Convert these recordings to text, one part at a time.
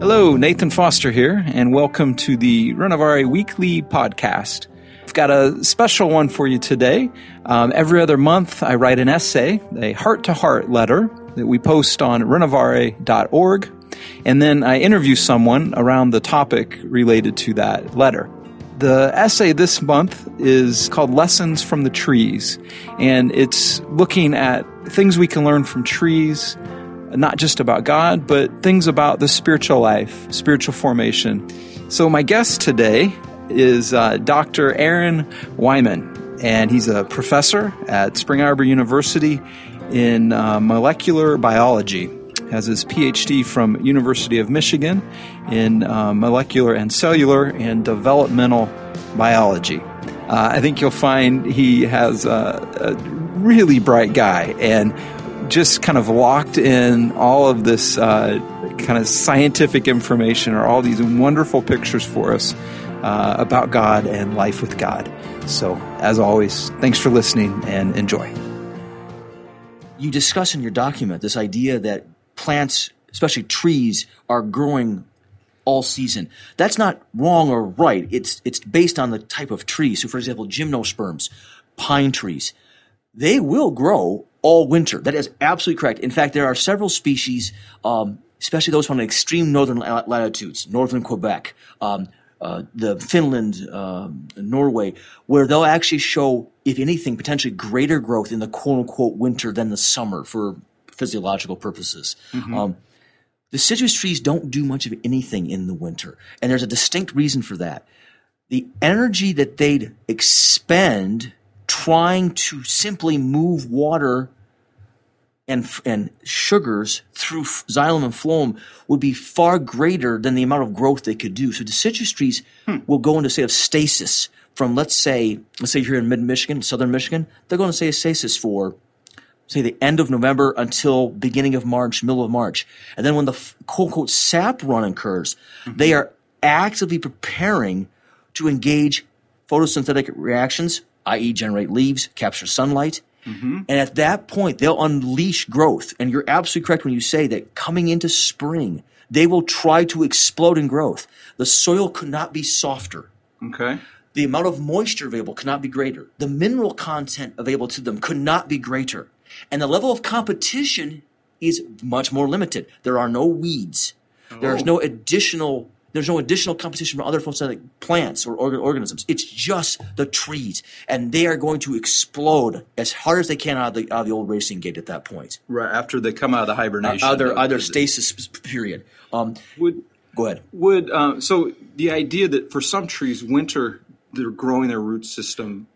Hello, Nathan Foster here, and welcome to the Renovare Weekly Podcast. I've got a special one for you today. Um, every other month, I write an essay, a heart to heart letter that we post on renovare.org, and then I interview someone around the topic related to that letter. The essay this month is called Lessons from the Trees, and it's looking at things we can learn from trees, not just about God, but things about the spiritual life, spiritual formation. So, my guest today is uh, Dr. Aaron Wyman, and he's a professor at Spring Arbor University in uh, molecular biology has his PhD from University of Michigan in uh, molecular and cellular and developmental biology. Uh, I think you'll find he has a, a, really bright guy and just kind of locked in all of this uh, kind of scientific information or all these wonderful pictures for us uh, about God and life with God. So, as always, thanks for listening and enjoy. You discuss in your document this idea that plants, especially trees, are growing all season. That's not wrong or right. It's it's based on the type of tree. So, for example, gymnosperms, pine trees, they will grow all winter. That is absolutely correct. In fact, there are several species, um, especially those from the extreme northern latitudes, northern Quebec, um, uh, the Finland, uh, Norway, where they'll actually show, if anything, potentially greater growth in the quote unquote winter than the summer for physiological purposes. Mm-hmm. Um, deciduous trees don't do much of anything in the winter, and there's a distinct reason for that. The energy that they'd expend trying to simply move water and, and sugars through xylem and phloem would be far greater than the amount of growth they could do. So deciduous trees hmm. will go into, say, of stasis from, let's say, let's say you're in mid Michigan, southern Michigan, they're going to say a stasis for say the end of November until beginning of March, middle of March. And then when the quote unquote sap run occurs, mm-hmm. they are actively preparing to engage photosynthetic reactions, i.e. generate leaves, capture sunlight. Mm-hmm. And at that point, they'll unleash growth. And you're absolutely correct when you say that coming into spring, they will try to explode in growth. The soil could not be softer. Okay. The amount of moisture available could not be greater. The mineral content available to them could not be greater. And the level of competition is much more limited. There are no weeds. Oh. There's no additional there's no additional competition from other photosynthetic plants or organisms. It's just the trees, and they are going to explode as hard as they can out of the, out of the old racing gate at that point. Right after they come out of the hibernation, uh, other other stasis period. Um, would go ahead. Would um, so the idea that for some trees, winter they're growing their root system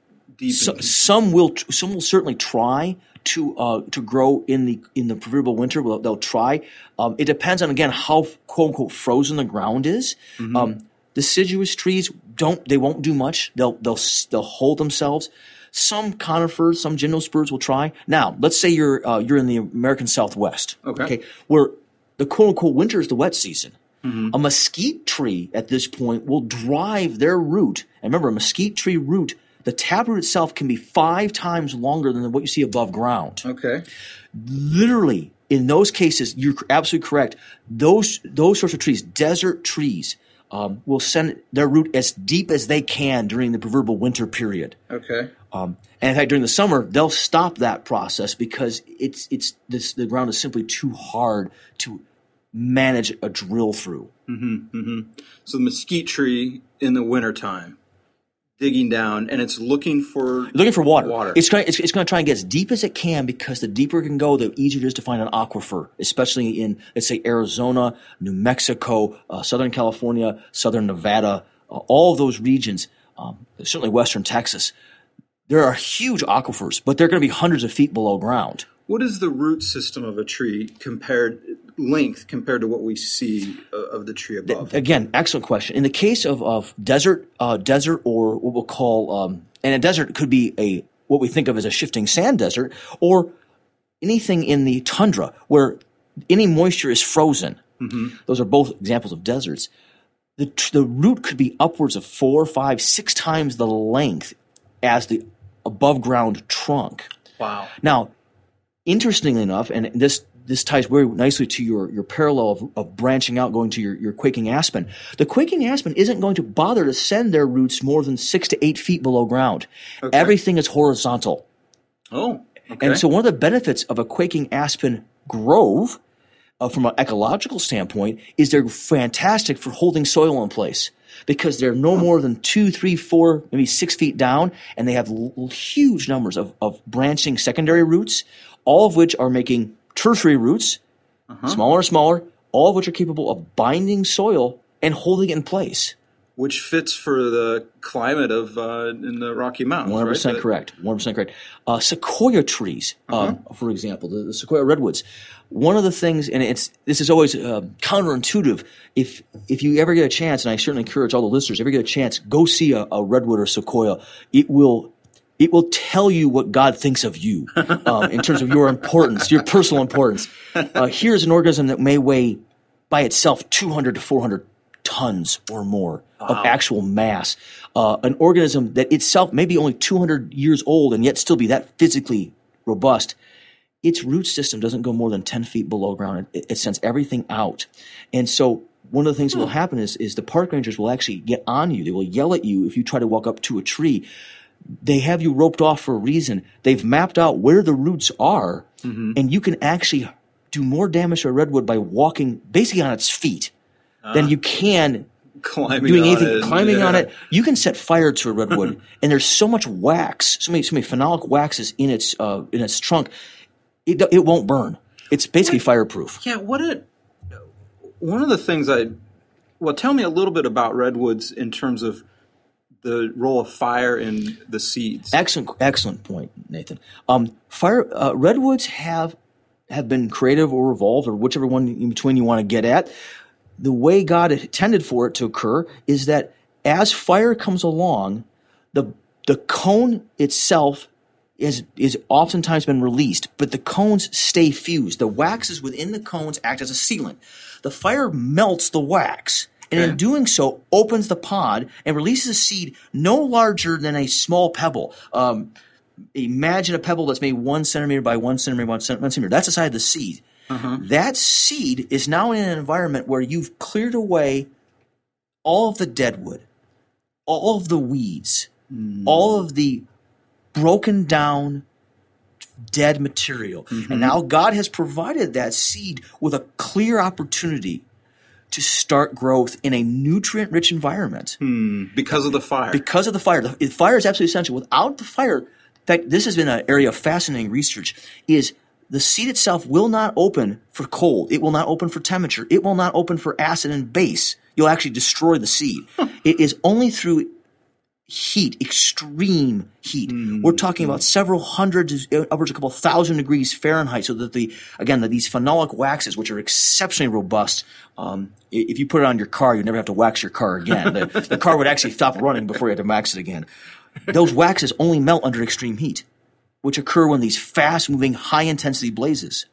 deep. So, some will some will certainly try to uh, to grow in the in the proverbial winter. They'll, they'll try. Um, it depends on again how quote unquote frozen the ground is. Mm-hmm. Um, deciduous trees don't they won't do much. They'll they'll they'll hold themselves. Some conifers, some gymnosperms will try. Now, let's say you're uh, you're in the American Southwest, okay, okay where the quote unquote winter is the wet season. Mm-hmm. A mesquite tree at this point will drive their root. And remember, a mesquite tree root the taproot itself can be five times longer than what you see above ground. Okay. Literally, in those cases, you're absolutely correct. Those those sorts of trees, desert trees, um, will send their root as deep as they can during the proverbial winter period. Okay. Um, and in fact, during the summer, they'll stop that process because it's it's this, the ground is simply too hard to manage a drill through. Mm-hmm, mm-hmm. So the mesquite tree in the wintertime digging down and it's looking for looking for water. Water. It's going it's, it's going to try and get as deep as it can because the deeper it can go, the easier it is to find an aquifer, especially in let's say Arizona, New Mexico, uh, Southern California, Southern Nevada, uh, all of those regions, um, certainly Western Texas. There are huge aquifers, but they're going to be hundreds of feet below ground. What is the root system of a tree compared length compared to what we see uh, of the tree above? Again, excellent question. In the case of, of desert, uh, desert, or what we'll call, um, and a desert could be a what we think of as a shifting sand desert, or anything in the tundra where any moisture is frozen. Mm-hmm. Those are both examples of deserts. The, the root could be upwards of four, five, six times the length as the above ground trunk. Wow. Now, interestingly enough, and this this ties very nicely to your, your parallel of, of branching out, going to your, your quaking aspen. The quaking aspen isn't going to bother to send their roots more than six to eight feet below ground. Okay. Everything is horizontal. Oh, okay. And so one of the benefits of a quaking aspen grove, uh, from an ecological standpoint, is they're fantastic for holding soil in place because they're no more than two, three, four, maybe six feet down, and they have l- huge numbers of, of branching secondary roots, all of which are making tertiary roots, smaller and smaller, all of which are capable of binding soil and holding it in place. which fits for the climate of uh, in the Rocky Mountains. One hundred percent correct. One hundred percent correct. Uh, sequoia trees, uh, for example, the, the sequoia redwoods. One of the things, and it's this is always uh, counterintuitive. If if you ever get a chance, and I certainly encourage all the listeners, ever get a chance, go see a, a redwood or sequoia. It will. It will tell you what God thinks of you um, in terms of your importance, your personal importance. Uh, here's an organism that may weigh by itself 200 to 400 tons or more of actual mass. Uh, an organism that itself may be only 200 years old and yet still be that physically robust. Its root system doesn't go more than 10 feet below ground. It, it sends everything out. And so one of the things that will happen is, is the park rangers will actually get on you. They will yell at you if you try to walk up to a tree. They have you roped off for a reason. They've mapped out where the roots are, and you can actually do more damage to a redwood by walking basically on its feet than you can climbing doing on anything, it, climbing on it. You can set fire to a redwood, and there's so much wax, so many, so many phenolic waxes in its uh, in its trunk, it it won't burn. It's basically fireproof. Yeah, what a one of the things I well, tell me a little bit about redwoods in terms of the role of fire in the seeds. Excellent, excellent point, Nathan. Um, fire uh, redwoods have have been creative or evolved, or whichever one in between you want to get at. The way God intended for it to occur is that as fire comes along, the the cone itself is is oftentimes been released, but the cones stay fused. The waxes within the cones act as a sealant. The fire melts the wax, and in doing so, opens the pod and releases a seed no larger than a small pebble. Um, imagine a pebble that's maybe one centimeter by one centimeter by one cent- one centimeter. That's the size of the seed. Uh-huh. That seed is now in an environment where you've cleared away all of the dead wood, all of the weeds, mm. all of the broken down dead material. And mm-hmm. now God has provided that seed with a clear opportunity to start growth in a nutrient rich environment hmm, because of the fire. because of the fire. The the fire is absolutely essential. Without the fire, in fact, this has been an area of fascinating research. Is the seed itself will not open for cold. It will not open for temperature. It will not open for acid and base. You'll actually destroy the seed. it is only through heat, extreme heat. We're talking about several hundred, to upwards of a couple thousand degrees Fahrenheit, so that the again that these phenolic waxes, which are exceptionally robust, um, if you put it on your car, you never have to wax your car again. the, the car would actually stop running before you had to wax it again. Those waxes only melt under extreme heat, which occur when these fast-moving, high-intensity blazes.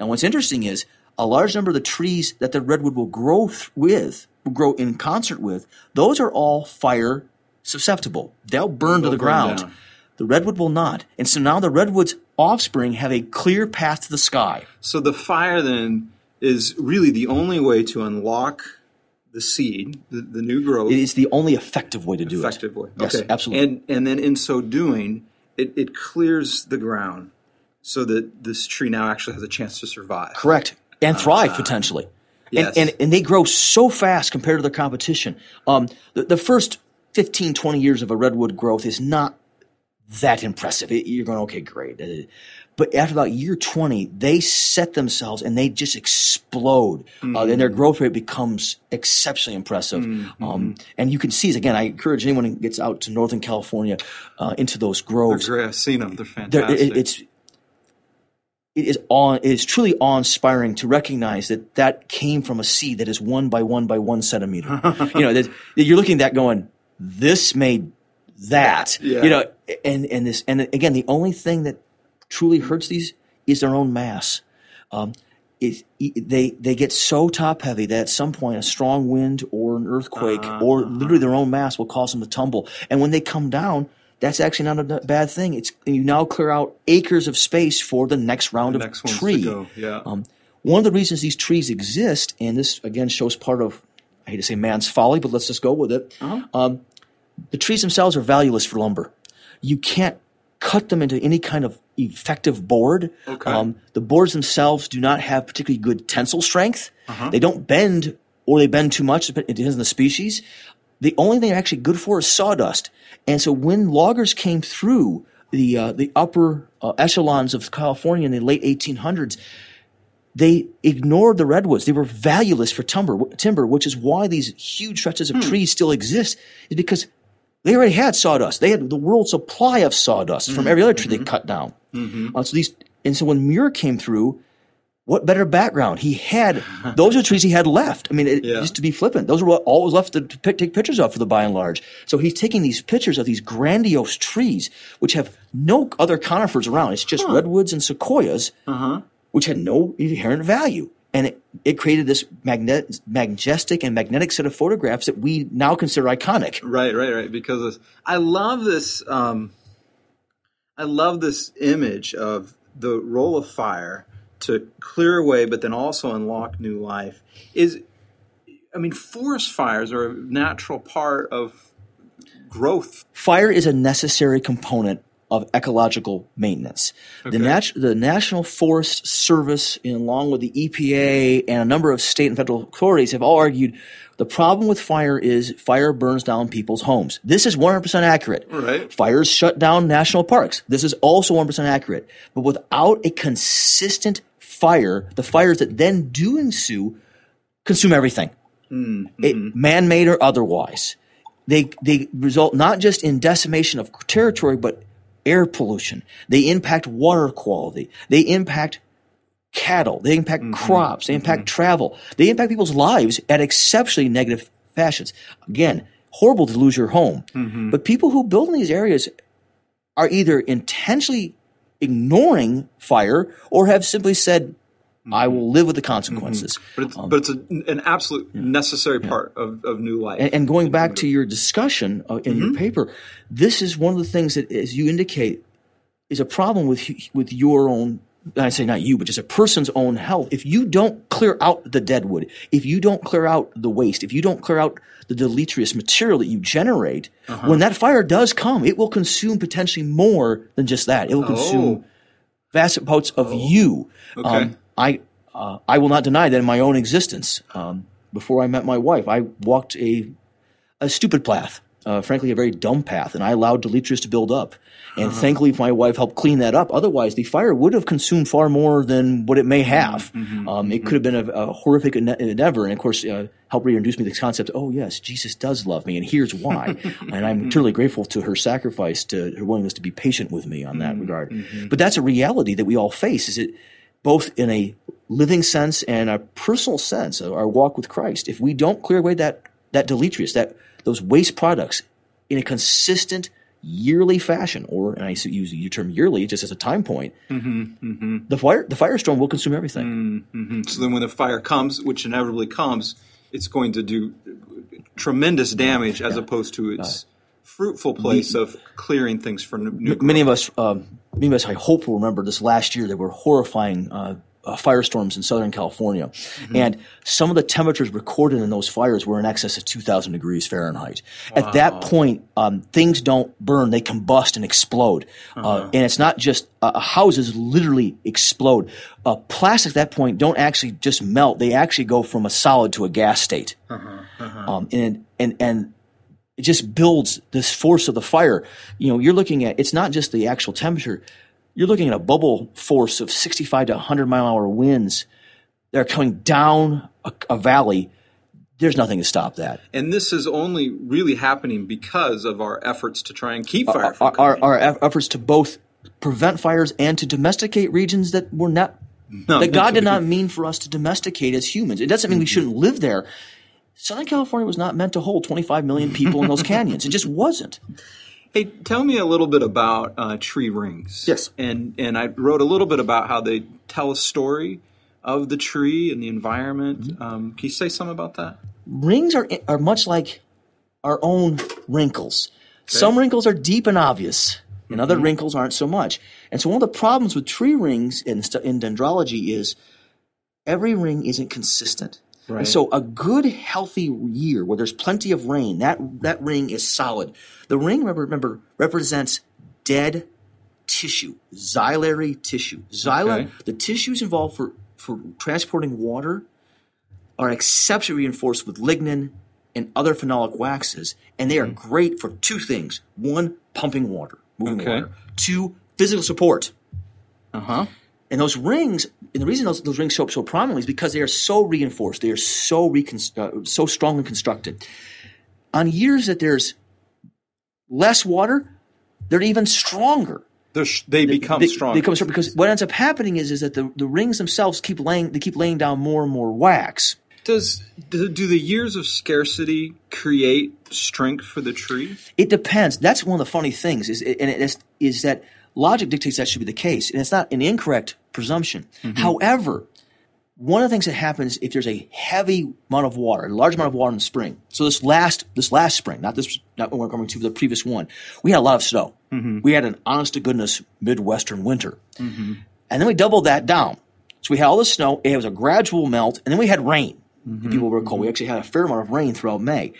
Now, what's interesting is a large number of the trees that the redwood will grow th- with, will grow in concert with, those are all fire susceptible. They'll burn to They'll the burn ground. down. The redwood will not. And so now the redwood's offspring have a clear path to the sky. So the fire then is really the only way to unlock the seed, the, the new growth, It is the only effective way to do effective it. way. Yes, okay. absolutely. And and then in so doing, it, it clears the ground so that this tree now actually has a chance to survive. Correct. And thrive potentially. yes. And, and, and they grow so fast compared to their competition. Um, the, the first 15, 20 years of a redwood growth is not that impressive. It- you're going, okay, great. Uh, But after about year 20, they set themselves and they just explode. Uh, and their growth rate becomes exceptionally impressive. Um, and you can see, again, I encourage anyone who gets out to Northern California uh, into those groves. Great, I've seen them. They're fantastic. it, it's it is awe, it is truly awe inspiring to recognize that that came from a seed that is one by one by one centimeter. you know, that, that you're looking at that going, this made that. Yeah. You know, and and this and again, the only thing that truly hurts these is their own mass. Um, it, it- they they get so top heavy that at some point a strong wind or an earthquake Uh-huh, or literally their own mass will cause them to tumble. And when they come down, that's actually not a bad thing. It's you now clear out acres of space for the next round The of next tree. yeah. Um, one of the reasons these trees exist, and this again shows part of I hate to say man's folly, but let's just go with it. Uh-huh. Um, the trees themselves are valueless for lumber. You can't cut them into any kind of effective board. Okay. Um, the boards themselves do not have particularly good tensile strength. Uh-huh. They don't bend, or they bend too much. It depends on the species. The only thing they're actually good for is sawdust. And so when loggers came through the uh, the upper uh, echelons of California in the late 1800s, they ignored the redwoods. They were valueless for timber, timber, which is why these huge stretches of trees still exist. Is because they already had sawdust. They had the world's supply of sawdust from every other tree they mm-hmm. cut down. Mm-hmm. Uh, so these, and so when Muir came through, what better background? He had those are the trees he had left. I mean, it, Yeah. just to be flippant, those are what all was left to pick, take pictures of for the by and large. So he's taking these pictures of these grandiose trees, which have no other conifers around. It's just redwoods and sequoias, uh-huh. which had no inherent value. And it, it created this magnet, majestic and magnetic set of photographs that we now consider iconic. Right, right, right. Because of- I love this. Um, I love this image of the role of fire to clear away, but then also unlock new life. Is I mean, forest fires are a natural part of growth. Fire is a necessary component of ecological maintenance. The, nat- the National Forest Service, along with the EPA and a number of state and federal authorities, have all argued the problem with fire is fire burns down people's homes. This is 100% accurate. Right. Fires shut down national parks. This is also 1% accurate. But without a consistent fire, the fires that then do ensue consume everything, mm-hmm. it, man-made or otherwise. They they result not just in decimation of territory, but air pollution. They impact water quality. They impact cattle. They impact mm-hmm. crops. They impact mm-hmm. travel. They impact people's lives at exceptionally negative fashions. Again, horrible to lose your home. Mm-hmm. But people who build in these areas are either intentionally ignoring fire or have simply said, I mm-hmm. will live with the consequences. Mm-hmm. But it's, um, but it's a, an absolute necessary part of, of new life. And, and going back to your discussion uh, in your mm-hmm. paper, this is one of the things that, as you indicate, is a problem with with your own. I say not you, but just a person's own health. If you don't clear out the deadwood, if you don't clear out the waste, if you don't clear out the deleterious material that you generate, uh-huh. when that fire does come, it will consume potentially more than just that. It will oh. consume vast amounts of oh. you. Um, I uh, I will not deny that in my own existence. Um, before I met my wife, I walked a a stupid path, uh, frankly, a very dumb path, and I allowed deleterious to build up. And thankfully, my wife helped clean that up. Otherwise, the fire would have consumed far more than what it may have. um, it could have been a, a horrific endeavor. And of course, uh, helped reintroduce me to this concept. Oh yes, Jesus does love me, and here's why. and I'm eternally grateful to her sacrifice, to her willingness to be patient with me on that regard. But that's a reality that we all face. Is it both in a living sense and a personal sense of our walk with Christ? If we don't clear away that that deleterious, that those waste products in a consistent yearly fashion, or and I use the term yearly just as a time point, mm-hmm, mm-hmm. the fire the firestorm will consume everything. Mm-hmm, so then when the fire comes, which inevitably comes, it's going to do tremendous damage as opposed to its fruitful place of clearing things for new, new Many of us, um, us, I hope will remember this last year. There were horrifying uh, uh, firestorms in Southern California, Mm-hmm. and some of the temperatures recorded in those fires were in excess of 2,000 degrees Fahrenheit. At that point, um, things don't burn; they combust and explode. uh Uh-huh. and it's not just uh, houses literally explode. Uh, plastics at that point don't actually just melt; they actually go from a solid to a gas state. Uh-huh. Um, and and and it just builds this force of the fire. You know, you're looking at it's not just the actual temperature. You're looking at a bubble force of 65 to 100 mile an hour winds that are coming down a, a valley. There's nothing to stop that. And this is only really happening because of our efforts to try and keep fire from Our, our, our efforts to both prevent fires and to domesticate regions that were not No, that God did not mean for us to domesticate as humans. It doesn't mean we mm-hmm. shouldn't live there. Southern California was not meant to hold 25 million people in those canyons. It just wasn't. Hey, tell me a little bit about uh, tree rings. Yes. And and I wrote a little bit about how they tell a story of the tree and the environment. Mm-hmm. Um, can you say something about that? rings are are much like our own wrinkles. Some wrinkles are deep and obvious, and other Mm-hmm. wrinkles aren't so much. And so one of the problems with tree rings in, in dendrology is every ring isn't consistent. Right. And so a good healthy year where there's plenty of rain, that that ring is solid. The ring remember, remember represents dead tissue, xylary tissue. Xylem, Okay. the tissues involved for, for transporting water are exceptionally reinforced with lignin and other phenolic waxes, and they are great for two things. One, pumping water, moving Okay. water. Two, physical support. Uh huh. And those rings, and the reason those, those rings show up so prominently is because they are so reinforced. They are so recon, uh, so strongly constructed. On years that there's less water, they're even stronger. They're they become they, strong. They become strong because what ends up happening is, is that the, the rings themselves keep laying they keep laying down more and more wax. Does do, do the years of scarcity create strength for the tree? It depends. That's one of the funny things is and it is, is that logic dictates that should be the case, and it's not an incorrect presumption. Mm-hmm. However, one of the things that happens if there's a heavy amount of water, a large amount of water in the spring. So this last this last spring, not this not what we're coming to, but the previous one, we had a lot of snow. Mm-hmm. We had an honest to goodness midwestern winter, mm-hmm. and then we doubled that down. So we had all the snow. It was a gradual melt, and then we had rain. If people recall, we actually had a fair amount of rain throughout May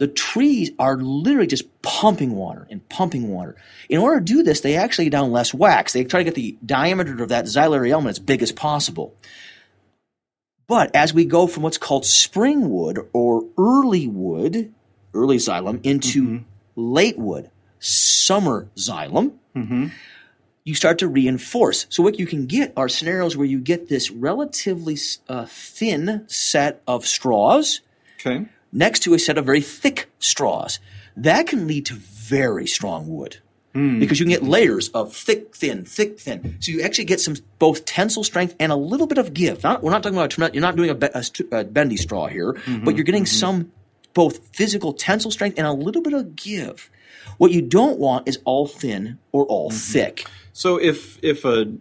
the trees are literally just pumping water and pumping water. In order to do this, they actually get down less wax. They try to get the diameter of that xylary element as big as possible. But as we go from what's called spring wood or early wood, early xylem, into late wood, summer xylem, you start to reinforce. So what you can get are scenarios where you get this relatively uh, thin set of straws Okay. Next to a set of very thick straws. That can lead to very strong wood. Hmm. Because you can get layers of thick, thin, thick, thin. So you actually get some both tensile strength and a little bit of give. Not, we're not talking about you're not doing a, a, a bendy straw here, mm-hmm. but you're getting mm-hmm. some both physical tensile strength and a little bit of give. What you don't want is all thin or all mm-hmm. thick. So if if a,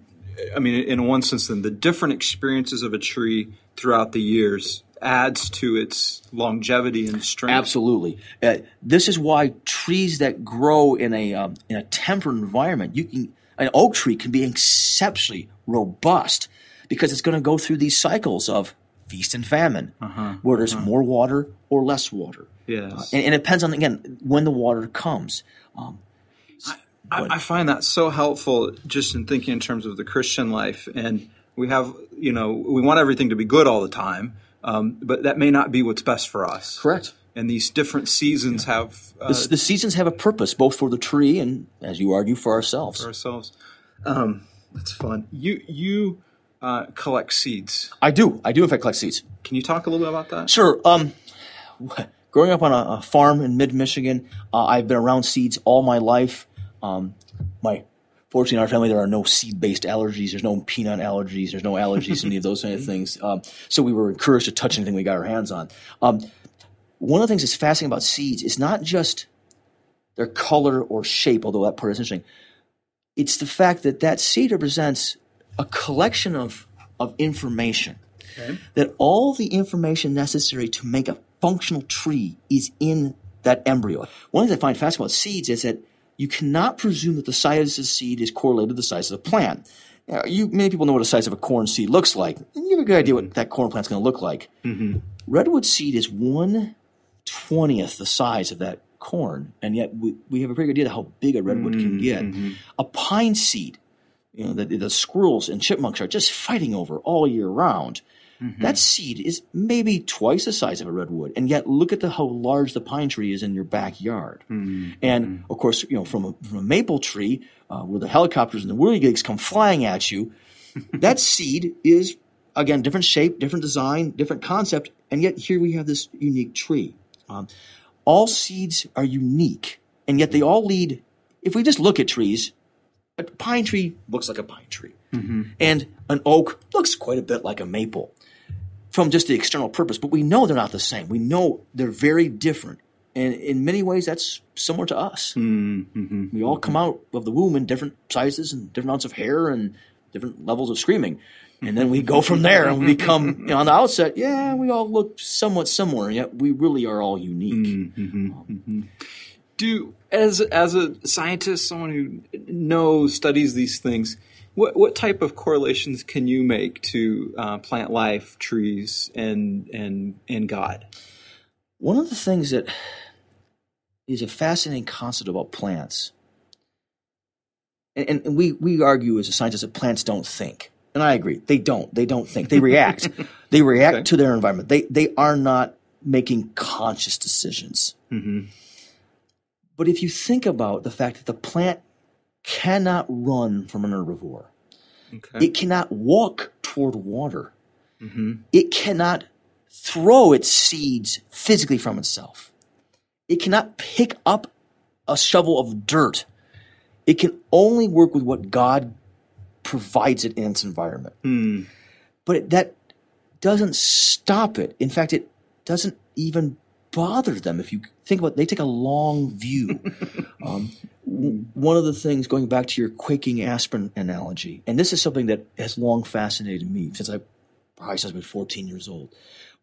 I mean, in one sense, then the different experiences of a tree throughout the years adds to its longevity and strength. Absolutely. Uh, this is why trees that grow in a um, in a temperate environment, you can an oak tree can be exceptionally robust because it's going to go through these cycles of feast and famine, where there's more water or less water. Yes. And, and it depends on again when the water comes. Um, I, I find that so helpful just in thinking in terms of the Christian life. And we have, you know, we want everything to be good all the time, um, but that may not be what's best for us. correct. And these different seasons have uh, The, the seasons have a purpose, both for the tree and, as you argue, for ourselves. For ourselves. Um, that's fun. You you uh, collect seeds. I do. I do, in fact, collect seeds. Can you talk a little bit about that? Sure. Um, growing up on a, a farm in mid Michigan, uh, I've been around seeds all my life. Um, my fortunately in our family there are no seed based allergies. There's no peanut allergies. There's no allergies to any of those kind of things. Um, so we were encouraged to touch anything we got our hands on. Um, one of the things that's fascinating about seeds is not just their color or shape, although that part is interesting. It's the fact that that seed represents a collection of of information that all the information necessary to make a functional tree is in that embryo. One thing I find fascinating about seeds is that you cannot presume that the size of the seed is correlated to the size of the plant. Now, you many people know what the size of a corn seed looks like, and you have a good idea what mm-hmm. that corn plant's going to look like. Mm-hmm. Redwood seed is one twentieth the size of that corn, and yet we, we have a pretty good idea how big a redwood can mm-hmm. get. A pine seed, you know, the, the squirrels and chipmunks are just fighting over all year round. That seed is maybe twice the size of a redwood, and yet look at the, how large the pine tree is in your backyard. And of course, you know, from a, from a maple tree, uh, where the helicopters and the whirligigs come flying at you, that seed is again different shape, different design, different concept, and yet here we have this unique tree. Um, all seeds are unique, and yet they all lead. If we just look at trees, a pine tree looks like a pine tree, and an oak looks quite a bit like a maple from just the external purpose. But we know they're not the same. We know they're very different, and in many ways, that's similar to us. Mm-hmm, mm-hmm. We all come out of the womb in different sizes and different amounts of hair and different levels of screaming. And then we go from there and we become, you know, on the outset, yeah, we all look somewhat similar, yet we really are all unique. Mm-hmm, um, Do as as a scientist, someone who knows studies these things, what what type of correlations can you make to uh, plant life, trees, and and and God? One of the things that is a fascinating concept about plants, and, and we we argue as a scientist that plants don't think, and I agree, they don't. They don't think. They react. they react Okay. to their environment. They they are not making conscious decisions. Mm-hmm. But if you think about the fact that the plant cannot run from an herbivore, Okay. it cannot walk toward water, mm-hmm. it cannot throw its seeds physically from itself, it cannot pick up a shovel of dirt. It can only work with what God provides it in its environment. Hmm. But that doesn't stop it. In fact, it doesn't even bother them. If you think about, it, they take a long view. um, w- one of the things, going back to your quaking aspen analogy, and this is something that has long fascinated me since I probably since I was 14 years old.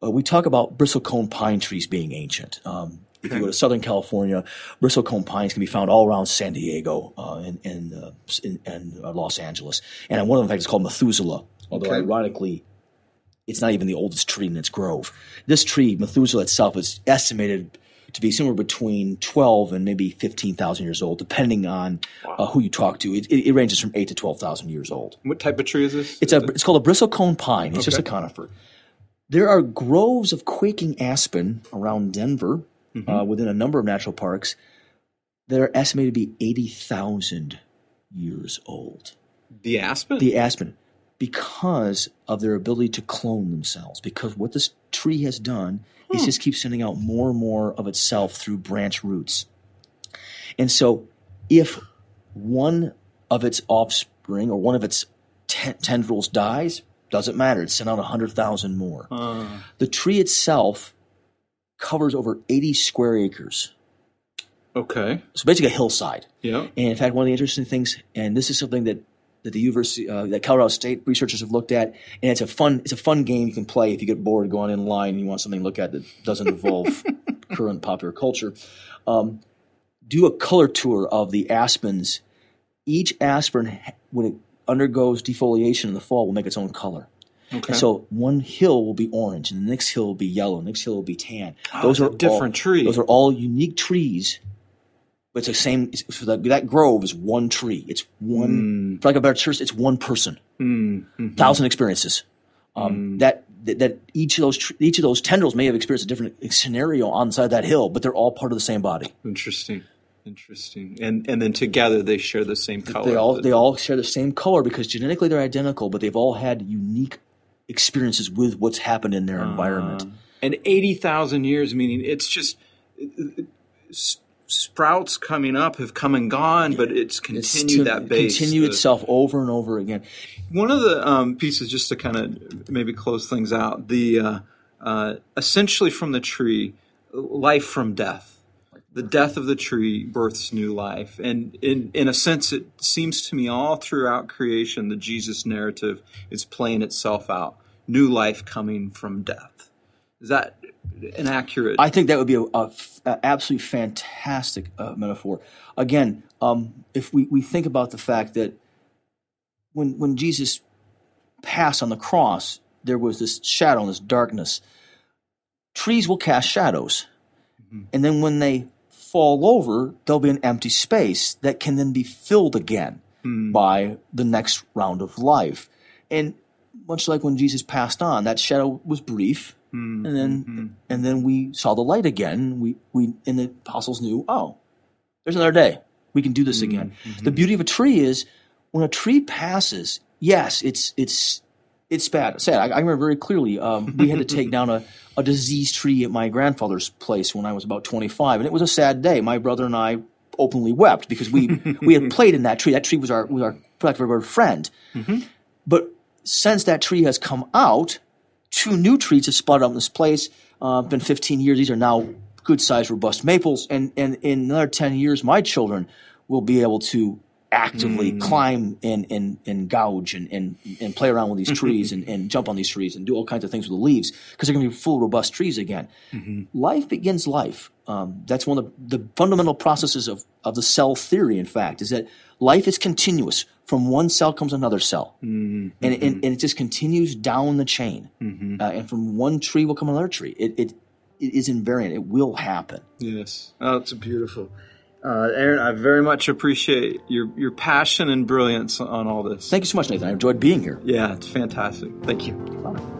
Uh, we talk about bristlecone pine trees being ancient. Um, if you go to Southern California, bristlecone pines can be found all around San Diego uh, and, and, uh, in, and uh, Los Angeles. And one of them, in fact, is called Methuselah. Although, Okay. ironically, it's not even the oldest tree in its grove. This tree, Methuselah itself, is estimated to be somewhere between 12 and maybe 15,000 years old, depending on uh, who you talk to. It, it, it ranges from 8 to 12,000 years old. What type of tree is this? It's a it's called a bristlecone pine. It's just a conifer. There are groves of quaking aspen around Denver, uh, within a number of national parks, that are estimated to be eighty thousand years old. the aspen. The aspen, because of their ability to clone themselves, because what this tree has done is just keep sending out more and more of itself through branch roots. And so, if one of its offspring or one of its ten- tendrils dies, doesn't matter. It's sent out 100,000 more. Uh, The tree itself covers over 80 square acres. okay. So basically a hillside. Yeah. And in fact, one of the interesting things, and this is something that, that the university, uh, that Colorado State researchers have looked at, and it's a fun, it's a fun game you can play if you get bored going in line and you want something to look at that doesn't involve current popular culture. Um, do a color tour of the aspens. Each aspen, when it undergoes defoliation in the fall, will make its own color. Okay. And so one hill will be orange, and the next hill will be yellow, the next hill will be tan. Those are different all, tree. Those are all unique trees, but it's the same. It's, so that, that grove is one tree. It's one. For like a better church, it's one person. Mm, Thousand experiences. Um, that, that that each of those each of those tendrils may have experienced a different scenario on the side of that hill, but they're all part of the same body. Interesting. Interesting. And and then together they share the same color. They all they all share the same color because genetically they're identical, but they've all had unique experiences with what's happened in their environment. and 80,000 years, meaning it's just sprouts coming up have come and gone, but it's It's continued to that base. continue the- itself over and over again. One of the um, pieces, just to kind of maybe close things out, the uh, uh, essentially from the tree, life from death. The death of the tree births new life, and in in a sense, it seems to me all throughout creation, the Jesus narrative is playing itself out. New life coming from death. Is that an accurate? I think that would be a, a a absolutely fantastic uh, metaphor. Again, um, if we, we think about the fact that when when Jesus passed on the cross, there was this shadow and this darkness. Trees will cast shadows, and then when they fall over, there'll be an empty space that can then be filled again by the next round of life. And much like when Jesus passed on, that shadow was brief, Mm-hmm. and then mm-hmm. and then we saw the light again. We we and the apostles knew, oh, there's another day. We can do this mm-hmm. again. The beauty of a tree is when a tree passes. Yes, it's it's it's bad. Sad. I, I remember very clearly. Um, we had to take down a, a diseased tree at my grandfather's place when I was about 25, and it was a sad day. My brother and I openly wept because we we had played in that tree. That tree was our was our for lack of a better word, friend. But since that tree has come out, two new trees have sprouted up in this place. Uh, been 15 years. These are now good sized, robust maples. And, and in another 10 years, my children will be able to actively Mm. climb and, and, and gouge and, and, and play around with these trees and, and jump on these trees and do all kinds of things with the leaves because they're going to be full, robust trees again. Mm-hmm. Life begins life. Um, that's one of the, the fundamental processes of, of the cell theory, in fact, is that life is continuous. From one cell comes another cell. Mm-hmm. And, and, and it just continues down the chain. Uh, and from one tree will come another tree. It, it, it is invariant. It will happen. Yes. Oh, it's beautiful. Uh, Aaron, I very much appreciate your, your passion and brilliance on all this. Thank you so much, Nathan. I enjoyed being here. Yeah, it's fantastic. Thank you. Bye.